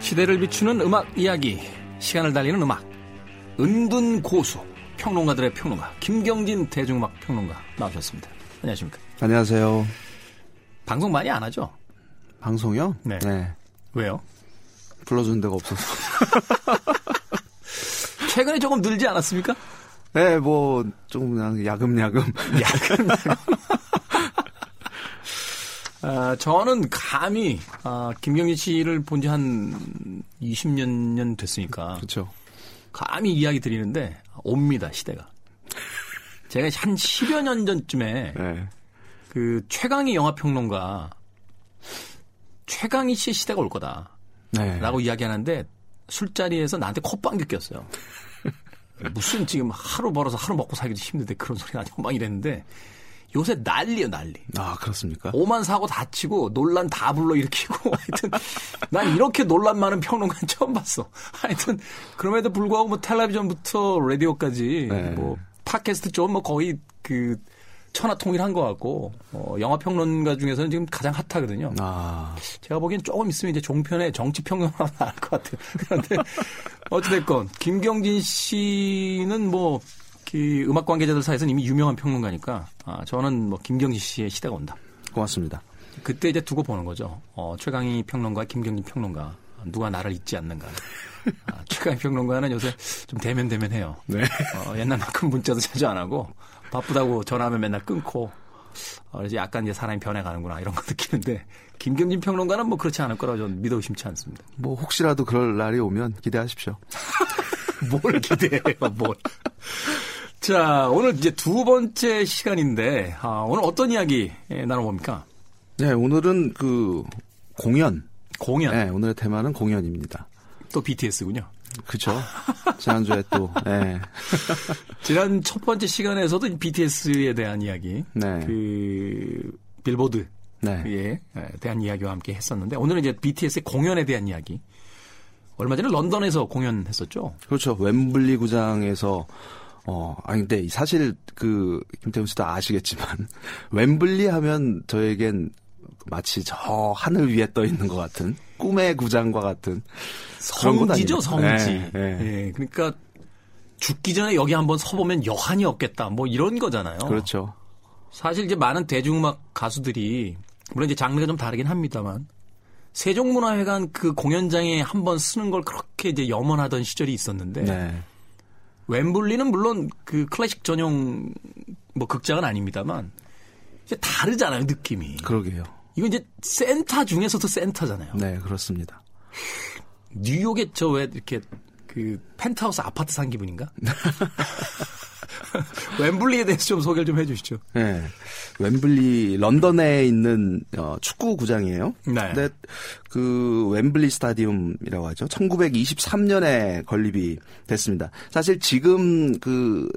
시대를 비추는 음악 이야기, 시간을 달리는 음악, 은둔 고수, 평론가들의 평론가, 김경진 대중음악 평론가 나오셨습니다. 안녕하십니까. 안녕하세요. 방송 많이 안 하죠? 방송이요? 네. 네. 왜요? 불러주는 데가 없어서. 최근에 조금 늘지 않았습니까? 네, 뭐, 조금 그냥 야금야금. 야금야금. 아, 저는 감히 아, 김경진 씨를 본 지 한 20년 년 됐으니까. 그렇죠. 감히 이야기 드리는데 옵니다 시대가. 제가 한 10여 년 전쯤에 네. 그 최강희 영화 평론가 최강희 씨의 시대가 올 거다. 네. 라고 이야기하는데 술자리에서 나한테 콧방귀 꼈어요. 무슨 지금 하루 벌어서 하루 먹고 살기도 힘든데 그런 소리 아니고 막 이랬는데 요새 난리요 난리. 아 그렇습니까? 오만 사고 다치고 논란 다 불러 일으키고 하여튼 난 이렇게 논란 많은 평론가 처음 봤어. 하여튼 그럼에도 불구하고 뭐 텔레비전부터 라디오까지 네. 뭐 팟캐스트 좀뭐 거의 그 천하통일한 것 같고 어, 영화 평론가 중에서는 지금 가장 핫하거든요. 아. 제가 보기엔 조금 있으면 이제 종편에 정치 평론가 나올 것 같아요. 그런데 어찌됐건 김경진 씨는 뭐 그 음악 관계자들 사이에서는 이미 유명한 평론가니까 아, 저는 뭐 김경진 씨의 시대가 온다. 고맙습니다. 그때 이제 두고 보는 거죠. 어, 최강희 평론가, 김경진 평론가 누가 나를 잊지 않는가. 아, 최강희 평론가는 요새 좀 대면 대면해요. 네. 어, 옛날만큼 문자도 자주 안 하고 바쁘다고 전화하면 맨날 끊고 어, 이제 약간 이제 사람이 변해가는구나 이런 거 느끼는데 김경진 평론가는 뭐 그렇지 않을 거라고 저는 믿어 의심치 않습니다. 뭐 혹시라도 그럴 날이 오면 기대하십시오. 뭘 기대해요, 뭘. 자, 오늘 이제 두 번째 시간인데, 아, 오늘 어떤 이야기 나눠봅니까? 네, 오늘은 그 공연. 공연. 네, 오늘의 테마는 공연입니다. 또 BTS군요. 그렇죠. 지난주에 또. 네. 지난 첫 번째 시간에서도 BTS에 대한 이야기, 네. 그 빌보드 네. 에 대한 이야기와 함께 했었는데 오늘은 이제 BTS의 공연에 대한 이야기. 얼마 전에 런던에서 공연했었죠. 그렇죠. 웸블리 구장에서 어, 아니, 근데 사실 그, 김태훈 씨도 아시겠지만, 웸블리 하면 저에겐 마치 저 하늘 위에 떠 있는 것 같은, 꿈의 구장과 같은. 성지죠, 성지. 네, 네. 네, 그러니까 죽기 전에 여기 한번 서보면 여한이 없겠다. 뭐 이런 거잖아요. 그렇죠. 사실 이제 많은 대중음악 가수들이, 물론 이제 장르가 좀 다르긴 합니다만, 세종문화회관 그 공연장에 한번 쓰는 걸 그렇게 이제 염원하던 시절이 있었는데, 네. 웸블리는 물론 그 클래식 전용 뭐 극장은 아닙니다만 이제 다르잖아요 느낌이. 그러게요. 이건 이제 센터 중에서도 센터잖아요. 네 그렇습니다. 뉴욕에 저 왜 이렇게 그 펜트하우스 아파트 산 기분인가? 웸블리에 대해서 좀 소개를 좀 해주시죠. 네. 웸블리 런던에 있는 어, 축구 구장이에요. 네. 근데 그 웸블리 스타디움이라고 하죠. 1923년에 건립이 됐습니다. 사실 지금 그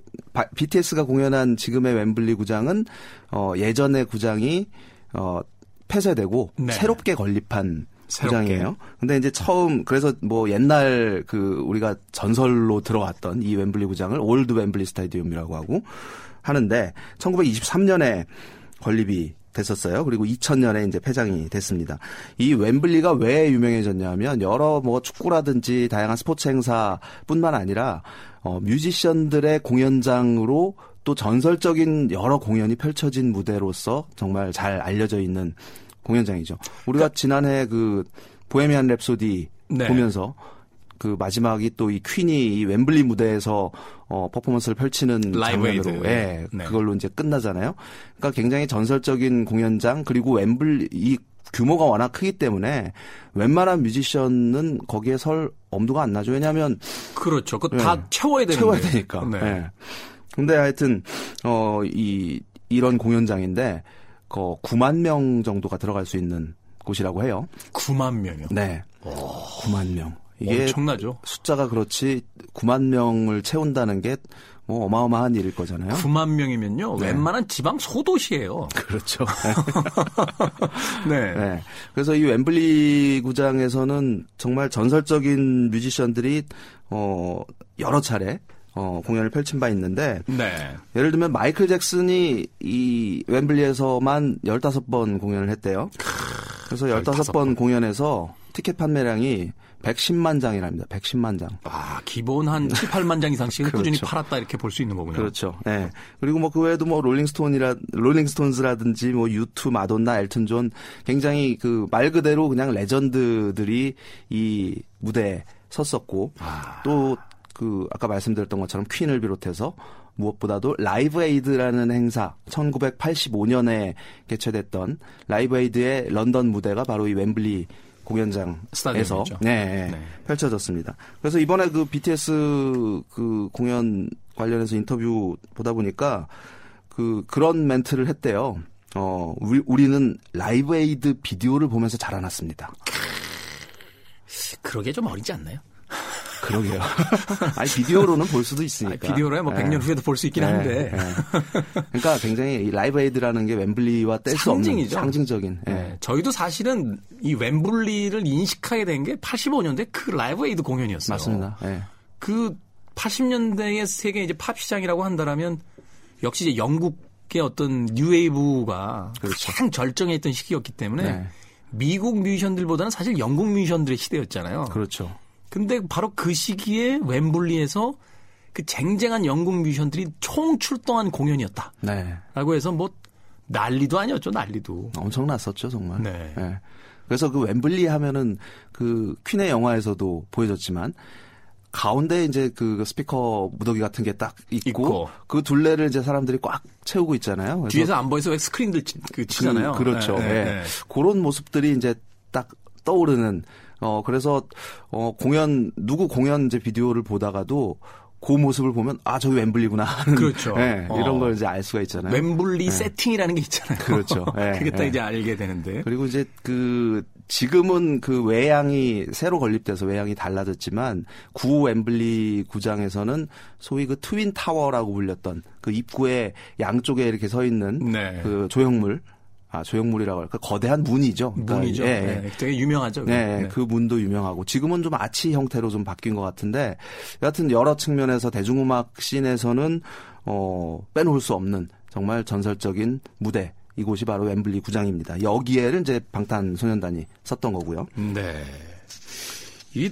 BTS가 공연한 지금의 웸블리 구장은 어, 예전의 구장이 어, 폐쇄되고 네. 새롭게 건립한 구장이에요. 근데 이제 처음 그래서 뭐 옛날 그 우리가 전설로 들어왔던 이 웸블리 구장을 Old Wembley Stadium이라고 하고 하는데 1923년에 건립이 됐었어요. 그리고 2000년에 이제 폐장이 됐습니다. 이 웸블리가 왜 유명해졌냐면 여러 뭐 축구라든지 다양한 스포츠 행사뿐만 아니라 어 뮤지션들의 공연장으로 또 전설적인 여러 공연이 펼쳐진 무대로서 정말 잘 알려져 있는 공연장이죠. 우리가 그러니까, 지난해 그 보헤미안 랩소디 네. 보면서 그 마지막이 또 이 퀸이 이 웸블리 무대에서 어 퍼포먼스를 펼치는 장면으로 예, 네. 그걸로 이제 끝나잖아요. 그러니까 굉장히 전설적인 공연장 그리고 웸블리 이 규모가 워낙 크기 때문에 웬만한 뮤지션은 거기에 설 엄두가 안 나죠. 왜냐하면 그렇죠. 그다 예, 채워야 되는 채워야 되니까. 네. 예. 근데 하여튼 어 이 이런 공연장인데 그 9만 명 정도가 들어갈 수 있는 곳이라고 해요. 9만 명이요? 네. 오. 9만 명. 이게 엄청나죠. 숫자가 그렇지 9만 명을 채운다는 게 뭐 어마어마한 일일 거잖아요. 9만 명이면요. 네. 웬만한 지방 소도시예요. 그렇죠. 네. 네. 그래서 이 웸블리 구장에서는 정말 전설적인 뮤지션들이 어 여러 차례 어, 공연을 펼친 바 있는데 네. 예를 들면 마이클 잭슨이 이 웸블리에서만 15번 공연을 했대요. 그래서 15번 공연에서 티켓 판매량이 110만 장이랍니다. 110만 장. 아, 기본 한 7, 8만 장 이상씩은 그렇죠. 꾸준히 팔았다 이렇게 볼 수 있는 거군요. 그렇죠. 예. 네. 그리고 뭐 그 외에도 뭐 롤링스톤이라 롤링스톤즈라든지 뭐 유투, 마돈나, 엘튼 존 굉장히 그 말 그대로 그냥 레전드들이 이 무대에 섰었고 아. 또 그 아까 말씀드렸던 것처럼 퀸을 비롯해서 무엇보다도 라이브 에이드라는 행사 1985년에 개최됐던 라이브 에이드의 런던 무대가 바로 이 웸블리 공연장에서 네, 네. 펼쳐졌습니다. 그래서 이번에 그 BTS 그 공연 관련해서 인터뷰 보다 보니까 그 그런 멘트를 했대요. 어, 우리, 우리는 라이브 에이드 비디오를 보면서 자라났습니다. 그러게 좀 어리지 않나요? 그러게요. 아니 비디오로는 볼 수도 있으니까. 아니, 비디오로 뭐 100년 네. 후에도 볼 수 있긴 네. 한데. 네. 그러니까 굉장히 라이브 에이드라는 게 웸블리와 뗄 수 없는 상징적인. 네. 네. 저희도 사실은 이 웸블리를 인식하게 된 게 85년대 그 라이브 에이드 공연이었어요. 맞습니다. 네. 그 80년대의 세계 이제 팝 시장이라고 한다라면 역시 이제 영국의 어떤 뉴웨이브가 그렇죠. 가장 절정에 있던 시기였기 때문에 네. 미국 뮤지션들보다는 사실 영국 뮤지션들의 시대였잖아요. 그렇죠. 근데 바로 그 시기에 웸블리에서 그 쟁쟁한 영국 뮤지션들이 총 출동한 공연이었다. 네. 라고 해서 뭐 난리도 아니었죠, 난리도. 엄청났었죠, 정말. 네. 네. 그래서 그 웸블리 하면은 그 퀸의 영화에서도 보여줬지만 가운데 이제 그 스피커 무더기 같은 게 딱 있고, 있고, 그 둘레를 이제 사람들이 꽉 채우고 있잖아요. 뒤에서 안 보여서 왜 스크린들 그 치잖아요. 그, 렇죠 네, 네, 네. 그런 모습들이 이제 딱 떠오르는 어 그래서 어 공연 누구 공연 이제 비디오를 보다가도 그 모습을 보면 아 저기 웸블리구나 하는 그렇죠. 네, 이런 어. 걸 이제 알 수가 있잖아요. 웸블리 네. 세팅이라는 게 있잖아요. 그렇죠. 네, 그게 딱 이제 알게 되는데. 그리고 이제 그 지금은 그 외양이 새로 건립돼서 외양이 달라졌지만 구 웸블리 구장에서는 소위 그 트윈 타워라고 불렸던 그 입구에 양쪽에 이렇게 서 있는 네. 그 조형물 아, 조형물이라고 할까 거대한 문이죠. 그러니까 문이죠. 예, 예. 네, 되게 유명하죠. 네, 네, 그 문도 유명하고 지금은 좀 아치 형태로 좀 바뀐 것 같은데 여하튼 여러 측면에서 대중음악 씬에서는 어, 빼놓을 수 없는 정말 전설적인 무대 이곳이 바로 웸블리 구장입니다. 여기에는 이제 방탄소년단이 썼던 거고요. 네. 이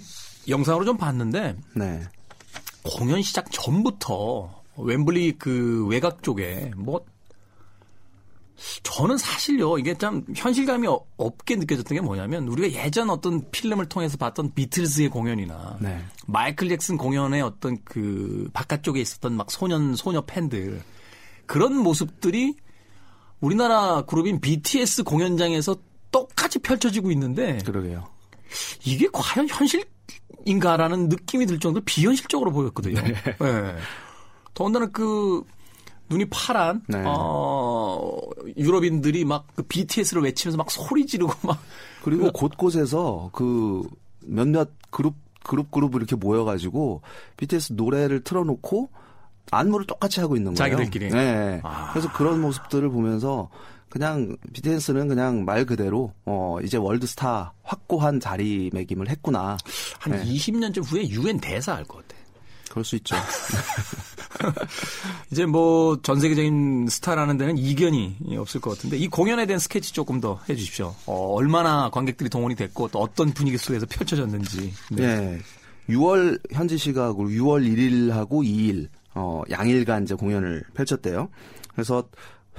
영상으로 좀 봤는데 네. 공연 시작 전부터 웸블리 그 외곽 쪽에 뭐 저는 사실요, 이게 참 현실감이 없게 느껴졌던 게 뭐냐면, 우리가 예전 어떤 필름을 통해서 봤던 비틀즈의 공연이나, 네. 마이클 잭슨 공연의 어떤 그 바깥쪽에 있었던 막 소년, 소녀 팬들, 그런 모습들이 우리나라 그룹인 BTS 공연장에서 똑같이 펼쳐지고 있는데, 그러게요. 이게 과연 현실인가라는 느낌이 들 정도로 비현실적으로 보였거든요. 네. 네. 더군다나 그 눈이 파란 네. 어 유럽인들이 막 그 BTS를 외치면서 막 소리 지르고 막 그리고 그, 곳곳에서 그 몇몇 그룹 그룹 그룹 이렇게 모여가지고 BTS 노래를 틀어놓고 안무를 똑같이 하고 있는 거예요. 자기들끼리. 네. 아. 그래서 그런 모습들을 보면서 그냥 BTS는 그냥 말 그대로 어 이제 월드스타 확고한 자리매김을 했구나. 한 네. 20년쯤 후에 유엔 대사 할 것 같아. 그럴 수 있죠. 이제 뭐 전 세계적인 스타라는 데는 이견이 없을 것 같은데 이 공연에 대한 스케치 조금 더 해주십시오. 어, 얼마나 관객들이 동원이 됐고 또 어떤 분위기 속에서 펼쳐졌는지. 네. 네. 6월 현지 시각으로 6월 1일하고 2일 어, 양일간 이제 공연을 펼쳤대요. 그래서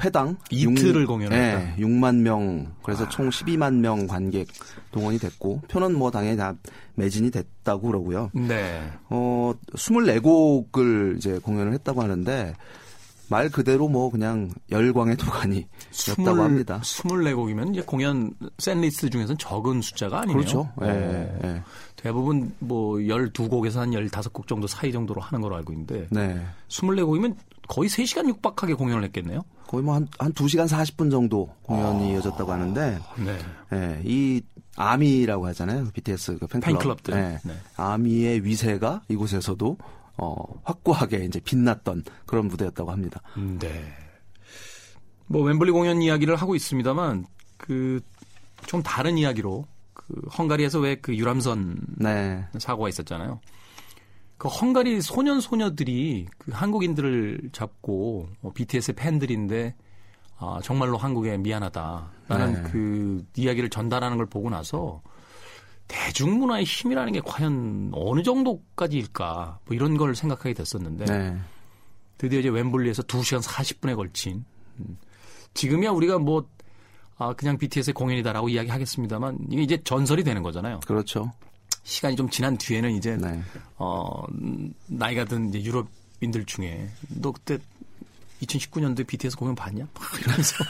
회당 이틀을 6, 공연했다. 네, 6만 명 그래서 아. 총 12만 명 관객 동원이 됐고 표는 뭐 당연히 다 매진이 됐다고 그러고요. 네. 어 24곡을 이제 공연을 했다고 하는데 말 그대로 뭐 그냥 열광의 도가니였다고 합니다. 24곡이면 이제 공연 샌리스트 중에서는 적은 숫자가 아니에요. 그렇죠. 예, 네. 네. 대부분 뭐 12곡에서 한 15곡 정도 사이 정도로 하는 걸로 알고 있는데 네. 24곡이면 거의 3시간 육박하게 공연을 했겠네요. 거의 뭐 한, 한 2시간 40분 정도 공연이 아, 이어졌다고 하는데, 네. 네. 이 아미라고 하잖아요. BTS 그 팬클럽. 팬클럽들. 네. 네. 아미의 위세가 이곳에서도 어, 확고하게 이제 빛났던 그런 무대였다고 합니다. 네. 뭐 웸블리 공연 이야기를 하고 있습니다만 그 좀 다른 이야기로 그 헝가리에서 왜 그 유람선 네. 사고가 있었잖아요. 그 헝가리 소년 소녀들이 그 한국인들을 잡고 어, BTS의 팬들인데 아, 정말로 한국에 미안하다라는 네. 그 이야기를 전달하는 걸 보고 나서 대중문화의 힘이라는 게 과연 어느 정도까지일까 뭐 이런 걸 생각하게 됐었는데 네. 드디어 이제 웸블리에서 2시간 40분에 걸친 음, 지금이야 우리가 뭐 아, 그냥 BTS의 공연이다라고 이야기하겠습니다만 이게 이제 전설이 되는 거잖아요. 그렇죠. 시간이 좀 지난 뒤에는 이제 네. 어 나이가 든 이제 유럽인들 중에 너 그때 2019년도에 BTS 공연 봤냐? 막 이러면서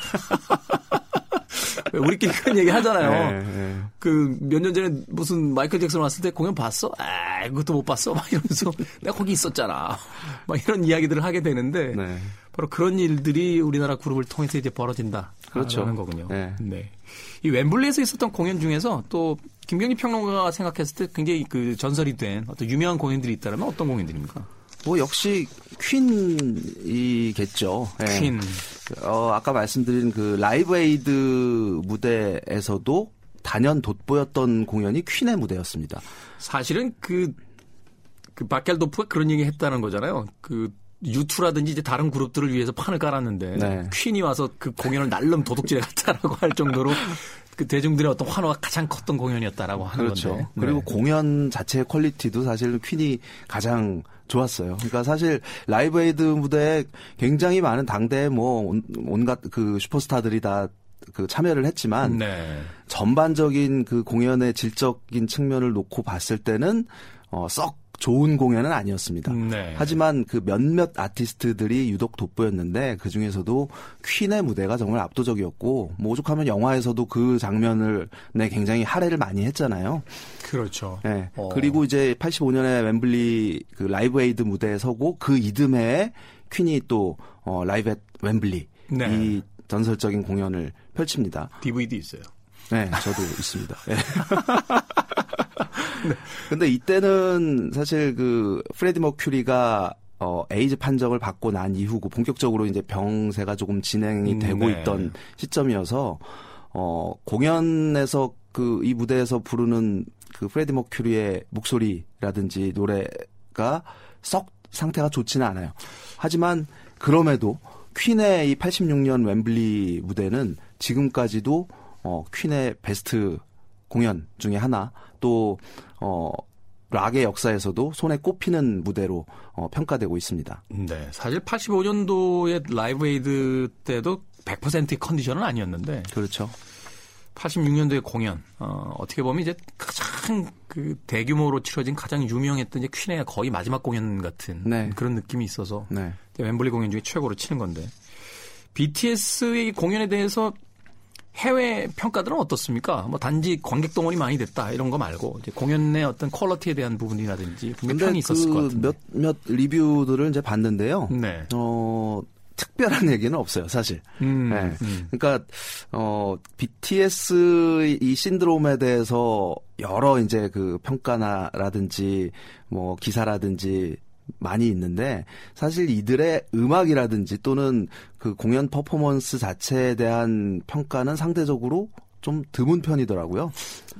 우리끼리 그런 얘기 하잖아요. 네, 네. 그몇 년 전에 무슨 마이클 잭슨 왔을 때 공연 봤어? 아, 그것도 못 봤어? 막 이러면서 내가 거기 있었잖아. 막 이런 이야기들을 하게 되는데 네. 바로 그런 일들이 우리나라 그룹을 통해서 이제 벌어진다. 그렇죠. 라는 거군요. 네. 네. 이 웸블리에서 있었던 공연 중에서 또 김경희 평론가가 생각했을 때 굉장히 그 전설이 된 어떤 유명한 공연들이 있다면 어떤 공연들입니까? 뭐 역시 퀸이겠죠. 예. 퀸. 어, 아까 말씀드린 그 라이브 에이드 무대에서도 단연 돋보였던 공연이 퀸의 무대였습니다. 사실은 그, 그 밥 겔도프가 그런 얘기 했다는 거잖아요. 그 유투라든지 이제 다른 그룹들을 위해서 판을 깔았는데 네. 퀸이 와서 그 공연을 날름 도둑질해 갔다라고 할 정도로 그 대중들의 어떤 환호가 가장 컸던 공연이었다라고 하는 그렇죠. 건데. 그리고 네. 공연 자체의 퀄리티도 사실 퀸이 가장 좋았어요. 그러니까 사실 라이브 에이드 무대에 굉장히 많은 당대 뭐 온갖 그 슈퍼스타들이 다 그 참여를 했지만 네. 전반적인 그 공연의 질적인 측면을 놓고 봤을 때는 썩 좋은 공연은 아니었습니다. 네. 하지만 그 몇몇 아티스트들이 유독 돋보였는데 그 중에서도 퀸의 무대가 정말 압도적이었고 뭐 오죽하면 영화에서도 그 장면을 네 굉장히 할애를 많이 했잖아요. 그렇죠. 네. 어. 그리고 이제 85년에 웸블리 그 라이브 에이드 무대에 서고 그 이듬해에 퀸이 또 어, Live at Wembley 네. 이 전설적인 공연을 펼칩니다. DVD 있어요. 네, 저도 있습니다. 네. 근데 이때는 사실 그 프레디 머큐리가 어, 에이즈 판정을 받고 난 이후고 본격적으로 이제 병세가 조금 진행이 음, 되고 네. 있던 시점이어서 어, 공연에서 그 이 무대에서 부르는 그 프레디 머큐리의 목소리라든지 노래가 썩 상태가 좋지는 않아요. 하지만 그럼에도 퀸의 이 86년 웸블리 무대는 지금까지도 어, 퀸의 베스트 공연 중에 하나 또 어, 락의 역사에서도 손에 꼽히는 무대로 어, 평가되고 있습니다. 네. 사실 85년도의 라이브 에이드 때도 100%의 컨디션은 아니었는데. 그렇죠. 86년도의 공연, 어, 어떻게 보면 이제 가장 그 대규모로 치러진 가장 유명했던 이제 퀸의 거의 마지막 공연 같은 네. 그런 느낌이 있어서 네. 웸블리 공연 중에 최고로 치는 건데 BTS의 공연에 대해서 해외 평가들은 어떻습니까? 뭐 단지 관객 동원이 많이 됐다 이런 거 말고 이제 공연의 어떤 퀄러티에 대한 부분이라든지 분명 평이 있었을 것 같은데 몇몇 리뷰들을 이제 봤는데요. 네. 어 특별한 얘기는 없어요, 사실. 음, 네. 음. 그러니까 어 BTS 이 신드롬에 대해서 여러 이제 그 평가나라든지 뭐 기사라든지 많이 있는데 사실 이들의 음악이라든지 또는 그 공연 퍼포먼스 자체에 대한 평가는 상대적으로 좀 드문 편이더라고요.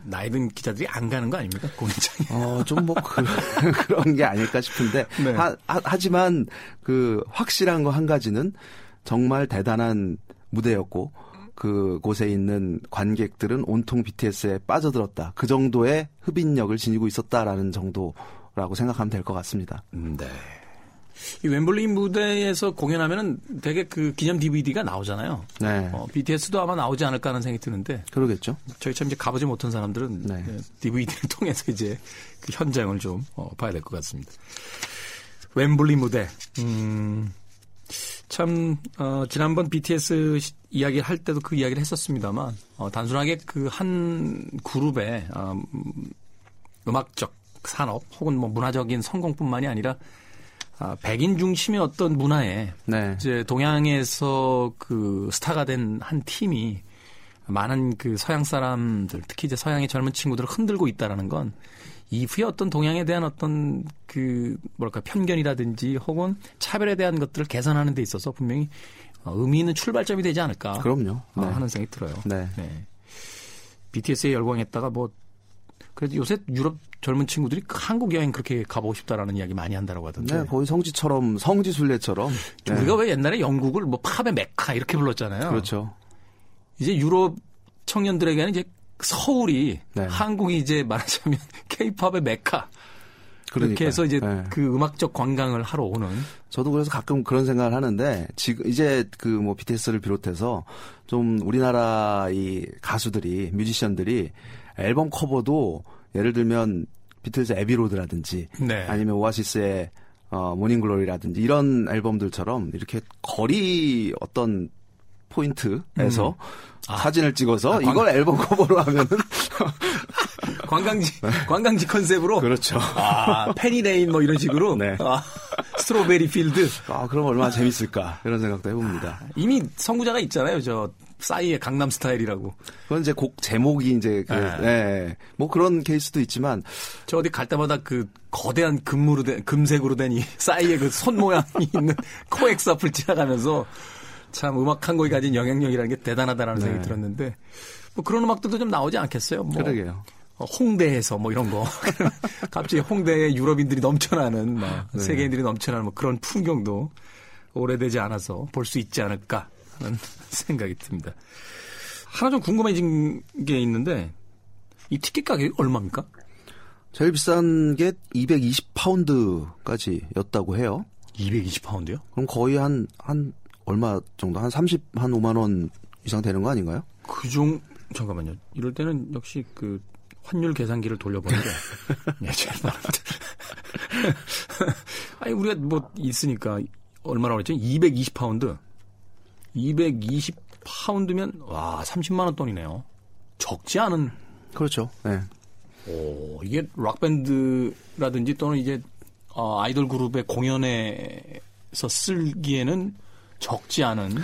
나이 든 기자들이 안 가는 거 아닙니까? 공연장에. 어, 좀 뭐 그, 그런 게 아닐까 싶은데. 네. 하, 하, 지만그 확실한 거 한 가지는 정말 대단한 무대였고 그 곳에 있는 관객들은 온통 BTS에 빠져들었다. 그 정도의 흡인력을 지니고 있었다라는 정도 라고 생각하면 될 것 같습니다. 음, 네. 이 웸블리 무대에서 공연하면은 되게 그 기념 DVD가 나오잖아요. 네. 어, BTS도 아마 나오지 않을까 하는 생각이 드는데. 그러겠죠. 저희 참 이제 가보지 못한 사람들은 네. DVD를 통해서 이제 그 현장을 좀 어, 봐야 될 것 같습니다. 웸블리 무대. 음, 참, 어, 지난번 BTS 이야기 할 때도 그 이야기를 했었습니다만, 어, 단순하게 그 한 그룹의, 어, 음악적 산업 혹은 뭐 문화적인 성공뿐만이 아니라 아, 백인 중심의 어떤 문화에 네. 이제 동양에서 그 스타가 된 한 팀이 많은 그 서양 사람들 특히 이제 서양의 젊은 친구들을 흔들고 있다라는 건 이후에 어떤 동양에 대한 어떤 그 뭐랄까 편견이라든지 혹은 차별에 대한 것들을 개선하는 데 있어서 분명히 어, 의미 있는 출발점이 되지 않을까 그럼요. 어, 네. 하는 생각이 들어요. 네. 네. BTS에 열광했다가 뭐 그래도 요새 유럽 젊은 친구들이 한국 여행 그렇게 가보고 싶다라는 이야기 많이 한다고 하던데. 네, 거의 성지처럼 성지 순례처럼. 네. 우리가 왜 옛날에 영국을 뭐 팝의 메카 이렇게 불렀잖아요. 그렇죠. 이제 유럽 청년들에게는 이제 서울이 네. 한국이 이제 말하자면 케이팝의 메카. 그렇게 해서 이제 네. 그 음악적 관광을 하러 오는. 저도 그래서 가끔 그런 생각을 하는데 지금 이제 그 뭐 BTS를 비롯해서 좀 우리나라 이 가수들이 뮤지션들이 앨범 커버도 예를 들면 비틀즈 Abbey Road라든지 네. 아니면 오아시스의 어, Morning Glory라든지 이런 앨범들처럼 이렇게 거리 어떤 포인트에서 음. 아. 사진을 찍어서 아, 이걸 앨범 커버로 하면은 관광지 네. 관광지 컨셉으로 그렇죠. 아 Penny Lane 뭐 이런 식으로 네. 아, Strawberry Field. 아 그럼 얼마나 재밌을까 이런 생각도 해봅니다. 아, 이미 선구자가 있잖아요. 저 싸이의 강남 스타일이라고. 그건 이제 곡 제목이 이제 그, 네. 네. 뭐 그런 케이스도 있지만 저 어디 갈 때마다 그 거대한 금으로 된 금색으로 된 이 싸이의 그 손 모양이 있는 코엑스 앞을 지나가면서 참 음악 한 곡이 가진 영향력이라는 게 대단하다라는 네. 생각이 들었는데 뭐 그런 음악들도 좀 나오지 않겠어요? 뭐 그러게요. 어, 홍대에서 뭐 이런 거 갑자기 홍대에 유럽인들이 넘쳐나는 뭐 네. 세계인들이 넘쳐나는 뭐 그런 풍경도 오래되지 않아서 볼 수 있지 않을까 하는 생각이 듭니다. 하나 좀 궁금해진 게 있는데 이 티켓 가격이 얼마입니까? 제일 비싼 게 220파운드까지였다고 해요. 220파운드요? 그럼 거의 한, 한, 얼마 정도? 한 30, 한 5만원 이상 되는 거 아닌가요? 그 종, 잠깐만요. 이럴 때는 역시 그 환율 계산기를 돌려보는 게 예, 제일 많은데. 아니, 우리가 뭐 있으니까 얼마나 그랬죠? 220 파운드. 220 파운드면 와 30만 원 돈이네요. 적지 않은. 그렇죠. 네. 오 이게 락 밴드라든지 또는 이제 어, 아이돌 그룹의 공연에서 쓸기에는 적지 않은.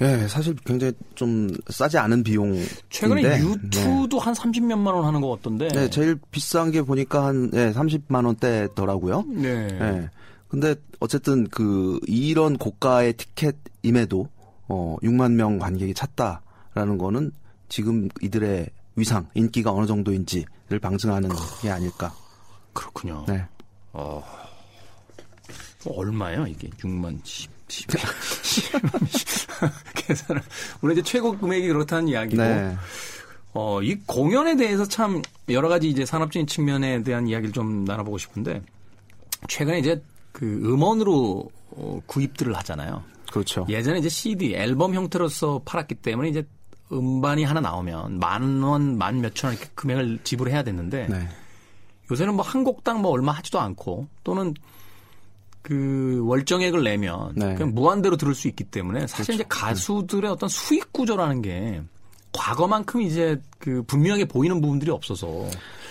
네, 사실 굉장히 좀 싸지 않은 비용. 최근에 유튜도 네. 한 30몇만 원 하는 것 같던데. 네, 제일 비싼 게 보니까 한 네, 30만 원대더라고요. 네. 네. 근데 어쨌든 그 이런 고가의 티켓임에도 어 6만 명 관객이 찼다라는 거는 지금 이들의 위상, 인기가 어느 정도인지를 방증하는 게 아닐까. 그렇군요. 네. 어. 얼마예요, 이게? 6만 10, 10, 10, 계산을. 우리 이제 최고 금액이 그렇다는 이야기고. 네. 어, 이 공연에 대해서 참 여러 가지 이제 산업적인 측면에 대한 이야기를 좀 나눠보고 싶은데, 최근에 이제 그 음원으로 어, 구입들을 하잖아요. 그렇죠. 예전에 이제 CD, 앨범 형태로서 팔았기 때문에 이제 음반이 하나 나오면 만 원, 만 몇천 원 이렇게 금액을 지불해야 됐는데 네. 요새는 뭐 한 곡당 뭐 얼마 하지도 않고 또는 그 월정액을 내면 네. 그냥 무한대로 들을 수 있기 때문에 사실 그렇죠. 이제 가수들의 어떤 수익 구조라는 게 과거만큼 이제 그 분명하게 보이는 부분들이 없어서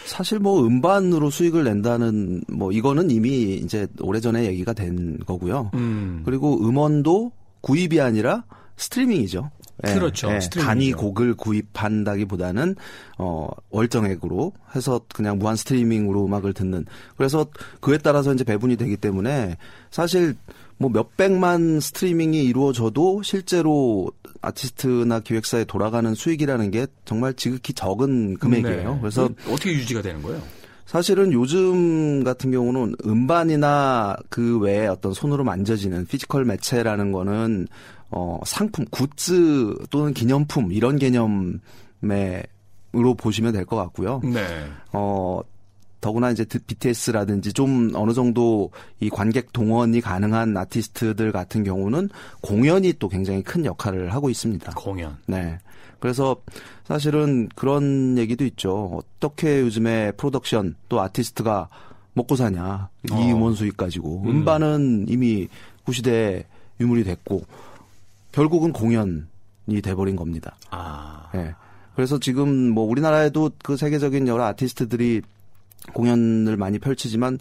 사실 뭐 음반으로 수익을 낸다는 뭐 이거는 이미 이제 오래전에 얘기가 된 거고요. 음. 그리고 음원도 구입이 아니라 스트리밍이죠. 예, 그렇죠. 예, 단위 곡을 구입한다기보다는 어 월정액으로 해서 그냥 무한 스트리밍으로 음악을 듣는. 그래서 그에 따라서 이제 배분이 되기 때문에 사실 뭐 몇백만 스트리밍이 이루어져도 실제로 아티스트나 기획사에 돌아가는 수익이라는 게 정말 지극히 적은 금액이에요. 네. 그래서 어떻게 유지가 되는 거예요? 사실은 요즘 같은 경우는 음반이나 그 외에 어떤 손으로 만져지는 physical 매체라는 거는 어 상품, 굿즈 또는 기념품 이런 개념으로 보시면 될 것 같고요. 네. 어 더구나 이제 BTS라든지 좀 어느 정도 이 관객 동원이 가능한 아티스트들 같은 경우는 공연이 또 굉장히 큰 역할을 하고 있습니다. 공연. 네. 그래서 사실은 그런 얘기도 있죠. 어떻게 요즘에 프로덕션 또 아티스트가 먹고 사냐. 이 어. 음원 수익 가지고. 음. 반은 이미 구시대에 유물이 됐고 결국은 공연이 돼버린 겁니다. 아. 네. 그래서 지금 뭐 우리나라에도 그 세계적인 여러 아티스트들이 공연을 많이 펼치지만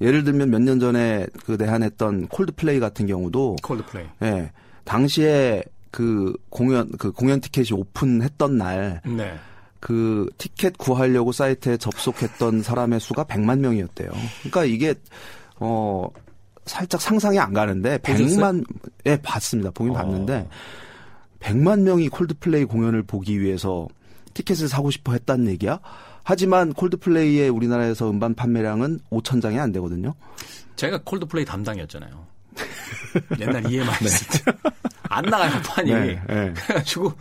예를 들면 몇 년 전에 그 내한했던 콜드플레이 같은 경우도 콜드플레이. 예. 당시에 그 공연 그 공연 티켓이 오픈했던 날 네. 그 티켓 구하려고 사이트에 접속했던 사람의 수가 100만 명이었대요. 그러니까 이게 어 살짝 상상이 안 가는데 100만 예 봤습니다. 보긴 어. 봤는데 100만 명이 콜드플레이 공연을 보기 위해서 티켓을 사고 싶어 했다는 얘기야? 하지만 콜드플레이의 우리나라에서 음반 판매량은 5천 장이 안 되거든요. 제가 콜드플레이 담당이었잖아요. 옛날 EMI 있을 때. 안 나가요, 판이. 네, 네. 그래가지고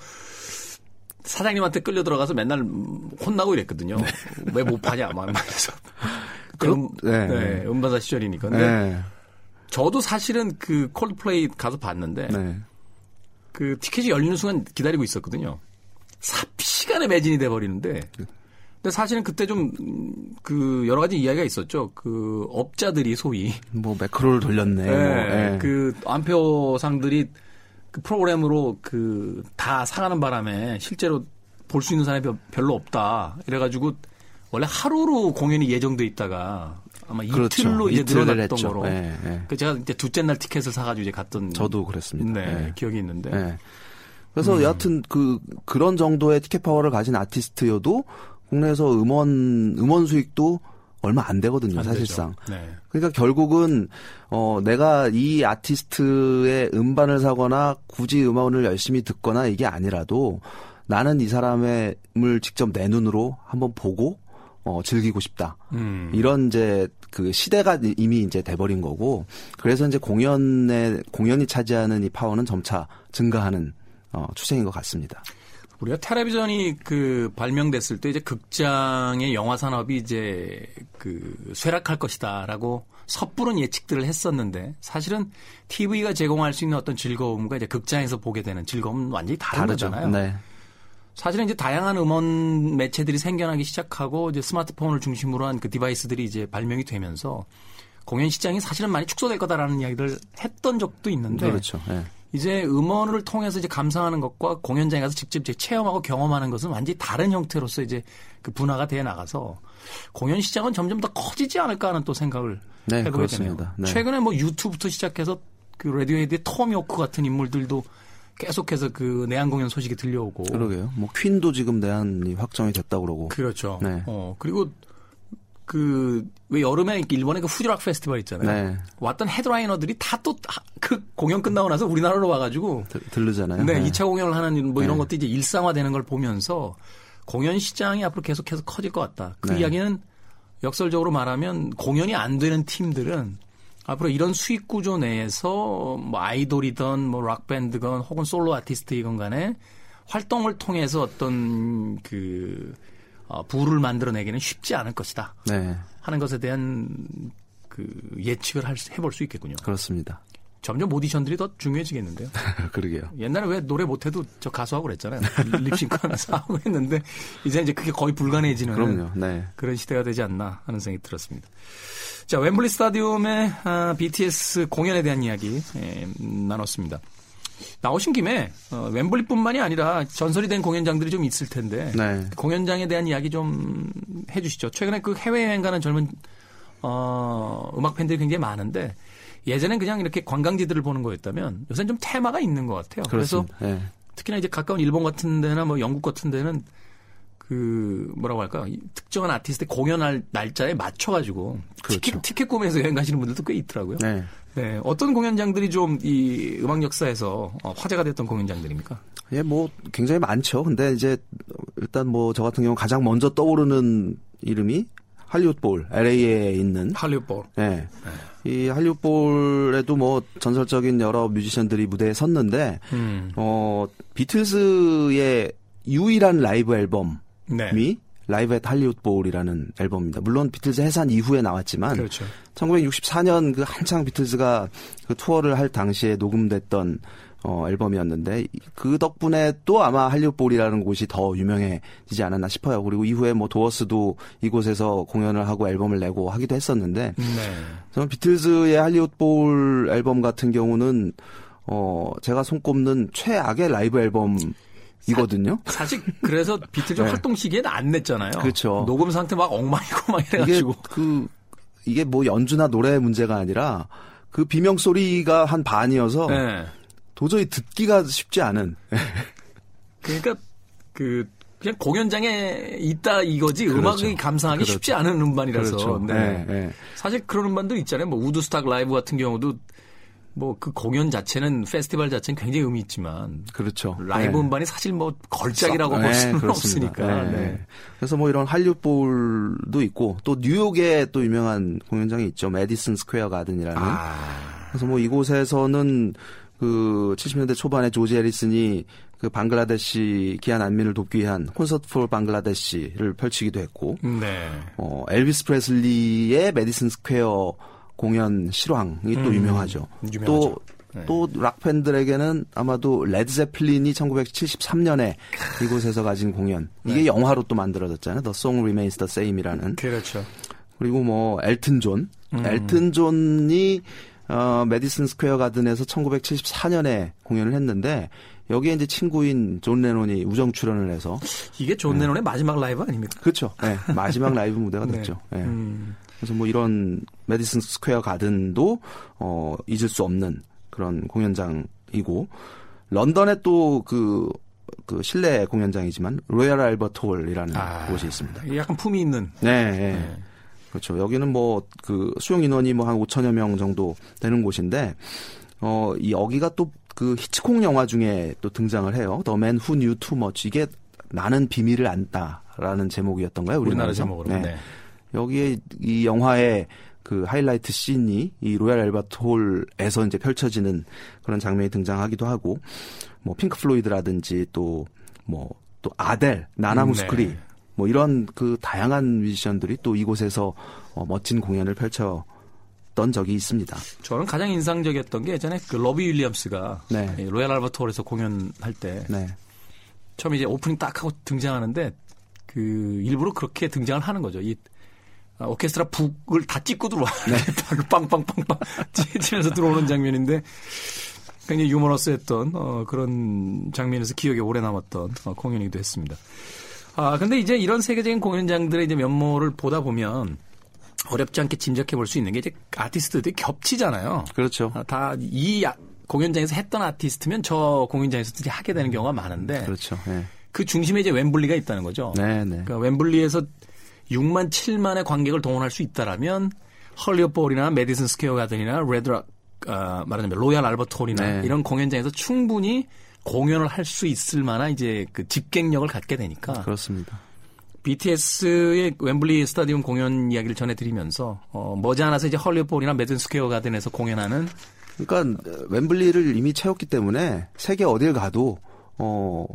사장님한테 끌려 들어가서 맨날 혼나고 이랬거든요. 네. 왜못 파냐, 막 말해서. 그 음, 네. 네, 음반사 시절이니까. 근데 네. 저도 사실은 그 콜드플레이 가서 봤는데 네. 그 티켓이 열리는 순간 기다리고 있었거든요. 삽시간에 매진이 돼 버리는데 근데 사실은 그때 좀 그 여러 가지 이야기가 있었죠. 그 업자들이 소위 뭐 매크로를 돌렸네. 네, 뭐. 네. 그 안표상들이 그 프로그램으로 그 다 사가는 바람에 실제로 볼 수 있는 사람이 별로 없다. 이래가지고 원래 하루로 공연이 예정돼 있다가 아마 그렇죠. 이틀로 이제 늘어났던 거로. 네, 네. 그 제가 이제 둘째 날 티켓을 사가지고 이제 갔던. 저도 그랬습니다. 네, 네. 기억이 있는데. 네. 그래서 음. 여하튼 그 그런 정도의 티켓 파워를 가진 아티스트여도 국내에서 음원 음원 수익도 얼마 안 되거든요, 안 사실상. 네. 그러니까 결국은 어 내가 이 아티스트의 음반을 사거나 굳이 음원을 열심히 듣거나 이게 아니라도 나는 이 사람의 을 직접 내 눈으로 한번 보고 어 즐기고 싶다. 음. 이런 이제 그 시대가 이미 이제 돼버린 거고 그래서 이제 공연에 공연이 차지하는 이 파워는 점차 증가하는 어 추세인 것 같습니다. 우리가 텔레비전이 그 발명됐을 때 이제 극장의 영화 산업이 이제 그 쇠락할 것이다라고 섣부른 예측들을 했었는데 사실은 TV가 제공할 수 있는 어떤 즐거움과 이제 극장에서 보게 되는 즐거움은 완전히 다른 다르죠. 거잖아요. 네. 사실은 이제 다양한 음원 매체들이 생겨나기 시작하고 이제 스마트폰을 중심으로 한 그 디바이스들이 이제 발명이 되면서 공연 시장이 사실은 많이 축소될 거다라는 이야기를 했던 적도 있는데 그렇죠. 네. 이제 음원을 통해서 이제 감상하는 것과 공연장에 가서 직접 이제 체험하고 경험하는 것은 완전히 다른 형태로서 이제 그 분화가 돼 나가서 공연 시장은 점점 더 커지지 않을까 하는 또 생각을 네, 해보게 그렇습니다. 되네요. 네. 최근에 뭐 유튜브부터 시작해서 그 라디오헤드의 토미오크 같은 인물들도 계속해서 그 내한 공연 소식이 들려오고. 그러게요. 뭐 퀸도 지금 내한이 확정이 됐다 고 그러고. 그렇죠. 네. 어 그리고 그 왜 여름에 일본에 그 후지락 페스티벌 있잖아요. 네. 왔던 헤드라이너들이 다 또 그 공연 끝나고 나서 우리나라로 와가지고 들, 르잖아요 네, 네, 2차 공연을 하는 뭐 이런 네. 것도 이제 일상화되는 걸 보면서 공연 시장이 앞으로 계속해서 커질 것 같다. 그 네. 이야기는 역설적으로 말하면 공연이 안 되는 팀들은 앞으로 이런 수익 구조 내에서 뭐 아이돌이든 뭐 락 밴드건 혹은 솔로 아티스트이건 간에 활동을 통해서 어떤 그 어, 부를 만들어내기는 쉽지 않을 것이다. 네. 하는 것에 대한 그 예측을 할, 해볼 수 있겠군요. 그렇습니다. 점점 오디션들이 더 중요해지겠는데요. 그러게요. 옛날에 왜 노래 못해도 저 가수하고 그랬잖아요. 립싱크 하면서 하고 했는데 이제 이제 그게 거의 불가능해지는 그럼요. 네. 그런 시대가 되지 않나 하는 생각이 들었습니다. 자, 웸블리 스타디움의 아, BTS 공연에 대한 이야기 예, 나눴습니다. 나오신 김에 어, 웸블리뿐만이 아니라 전설이 된 공연장들이 좀 있을 텐데 네. 공연장에 대한 이야기 좀 해주시죠. 최근에 그 해외여행 가는 젊은 어, 음악 팬들이 굉장히 많은데 예전엔 그냥 이렇게 관광지들을 보는 거였다면 요새는 좀 테마가 있는 것 같아요. 그렇습니다. 그래서 네. 특히나 이제 가까운 일본 같은 데나 뭐 영국 같은 데는 그 뭐라고 할까 특정한 아티스트 공연할 날짜에 맞춰가지고 그렇죠. 티켓, 티켓 구매해서 여행 가시는 분들도 꽤 있더라고요. 네. 네. 어떤 공연장들이 좀 이 음악 역사에서 어, 화제가 됐던 공연장들입니까? 예, 뭐 굉장히 많죠. 근데 이제 일단 뭐 저 같은 경우 가장 먼저 떠오르는 이름이 할리우드볼 LA에 있는 할리우드볼. 네. 네. 이 할리우드볼에도 뭐 전설적인 여러 뮤지션들이 무대에 섰는데 음. 어 비틀즈의 유일한 라이브 앨범이 네. Live at Hollywood Bowl이라는 앨범입니다. 물론 비틀즈 해산 이후에 나왔지만 그렇죠. 1964년 그 한창 비틀즈가 그 투어를 할 당시에 녹음됐던 어, 앨범이었는데 그 덕분에 또 아마 할리우드 볼이라는 곳이 더 유명해지지 않았나 싶어요. 그리고 이후에 뭐 도어스도 이곳에서 공연을 하고 앨범을 내고 하기도 했었는데 네. 저는 비틀즈의 할리우드 볼 앨범 같은 경우는 어 제가 손꼽는 최악의 라이브 앨범이거든요. 사, 실 그래서 비틀즈 네. 활동 시기에는 안 냈잖아요. 그렇죠. 녹음 상태 막 엉망이고 막 이래가지고 그 이게 뭐 연주나 노래 문제가 아니라 그 비명 소리가 한 반이어서 네. 도저히 듣기가 쉽지 않은. 그러니까 그 그냥 공연장에 있다 이거지 그렇죠. 음악이 감상하기 그렇죠. 쉽지 않은 음반이라서. 그렇죠. 네. 네. 네. 사실 그런 음반도 있잖아요. 뭐 우드스탁 라이브 같은 경우도 뭐 그 공연 자체는 페스티벌 자체는 굉장히 의미 있지만 그렇죠. 라이브 네. 음반이 사실 뭐 걸작이라고 볼 네, 수는 그 없으니까. 네. 네. 그래서 뭐 이런 할리우드볼도 있고 또 뉴욕에 또 유명한 공연장이 있죠. 메디슨 스퀘어 가든이라는. 아. 그래서 뭐 이곳에서는 그 70년대 초반에 조지 해리슨이 그 방글라데시 기아 난민을 돕기 위한 콘서트 for Bangladesh를 펼치기도 했고, 네. 어 엘비스 프레슬리의 메디슨 스퀘어 공연 실황이 음, 또 유명하죠. 유명하죠. 또 네. 또 락 팬들에게는 아마도 레드 제플린이 1973년에 이곳에서 가진 공연 이게 네. 영화로 또 만들어졌잖아요. The Song Remains the Same이라는. 그렇죠. 그리고 뭐 엘튼 존, 음. 엘튼 존이 어, 메디슨 스퀘어 가든에서 1974년에 공연을 했는데 여기에 이제 친구인 존 레논이 우정 출연을 해서 이게 존 레논의 네. 마지막 라이브 아닙니까? 그렇죠. 네, 마지막 라이브 무대가 네. 됐죠. 네. 음. 그래서 뭐 이런 메디슨 스퀘어 가든도 어 잊을 수 없는 그런 공연장이고 런던에 또그 그 실내 공연장이지만 로얄 알버트 홀이라는 아, 곳이 있습니다. 약간 품이 있는. 네. 네. 그렇죠. 여기는 뭐 그 수용 인원이 뭐 한 5천여 명 정도 되는 곳인데 어, 이 여기가 또 그 히치콕 영화 중에 또 등장을 해요. Who Knew Too Much. 이게 나는 비밀을 안다라는 제목이었던가요? 우리나라 제목으로. 네. 네. 여기에 이 영화의 그 하이라이트 씬이 이 로얄 알버트 홀에서 이제 펼쳐지는 그런 장면이 등장하기도 하고 뭐 핑크 플로이드라든지 또 뭐 또 뭐, 아델, 나나 무스쿠리 네. 뭐 이런 그 다양한 뮤지션들이 또 이곳에서 어, 멋진 공연을 펼쳤던 적이 있습니다. 저는 가장 인상적이었던 게 예전에 그 로비 윌리엄스가 네. 로얄 알버트 홀에서 공연할 때 네. 처음 이제 오프닝 딱 하고 등장하는데 그 일부러 그렇게 등장을 하는 거죠. 이 오케스트라 북을 다 찍고 들어와. 네. 빵빵빵빵 찢으면서 들어오는 장면인데 굉장히 유머러스했던 어, 그런 장면에서 기억에 오래 남았던 어, 공연이기도 했습니다. 아, 근데 이제 이런 세계적인 공연장들의 이제 면모를 보다 보면 어렵지 않게 짐작해 볼 수 있는 게 이제 아티스트들이 겹치잖아요. 그렇죠. 아, 다이 아, 공연장에서 했던 아티스트면 저 공연장에서 하게 되는 경우가 많은데. 그렇죠. 네. 그 중심에 이제 웸블리가 있다는 거죠. 네, 네. 그러니까 웸블리에서 6만 7만의 관객을 동원할 수 있다라면 헐리우드볼이나 메디슨 스퀘어 가든이나 레드락 어, 말하자면 로얄 알버트 홀이나 네. 이런 공연장에서 충분히 공연을 할 수 있을 만한 이제 그 집객력을 갖게 되니까 그렇습니다. BTS의 웸블리 스타디움 공연 이야기를 전해드리면서 어, 머지않아서 이제 헐리우드볼이나 메디슨 스퀘어 가든에서 공연하는 그러니까 웸블리를 이미 채웠기 때문에 세계 어딜 가도 어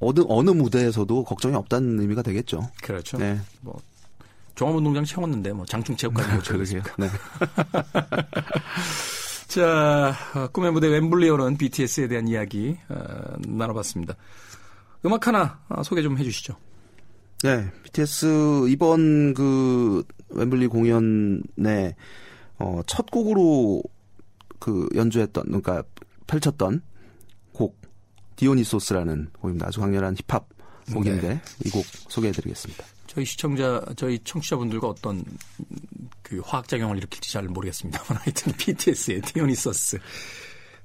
어느 어느 무대에서도 걱정이 없다는 의미가 되겠죠. 그렇죠. 네. 뭐 종합운동장 채웠는데 뭐 장충 체육관이 못 채우세요. 네. 자, 어, 꿈의 무대 웸블리에 오는 BTS에 대한 이야기 어, 나눠봤습니다. 음악 하나 어, 소개 좀 해주시죠. 네, BTS 이번 그 웸블리 공연에 어, 첫 곡으로 그 연주했던 그러니까 펼쳤던 곡 디오니소스라는 곡입니다. 아주 강렬한 힙합 곡인데 네. 이곡 소개해드리겠습니다. 저희 시청자, 저희 청취자분들과 어떤 그 화학작용을 일으킬지 잘 모르겠습니다만 하여튼 BTS의 디오니소스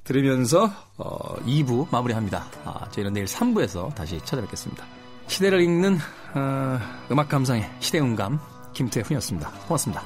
들으면서 어, 2부 마무리합니다. 아, 저희는 내일 3부에서 다시 찾아뵙겠습니다. 시대를 읽는 어, 음악 감상의 시대음감 김태훈이었습니다. 고맙습니다.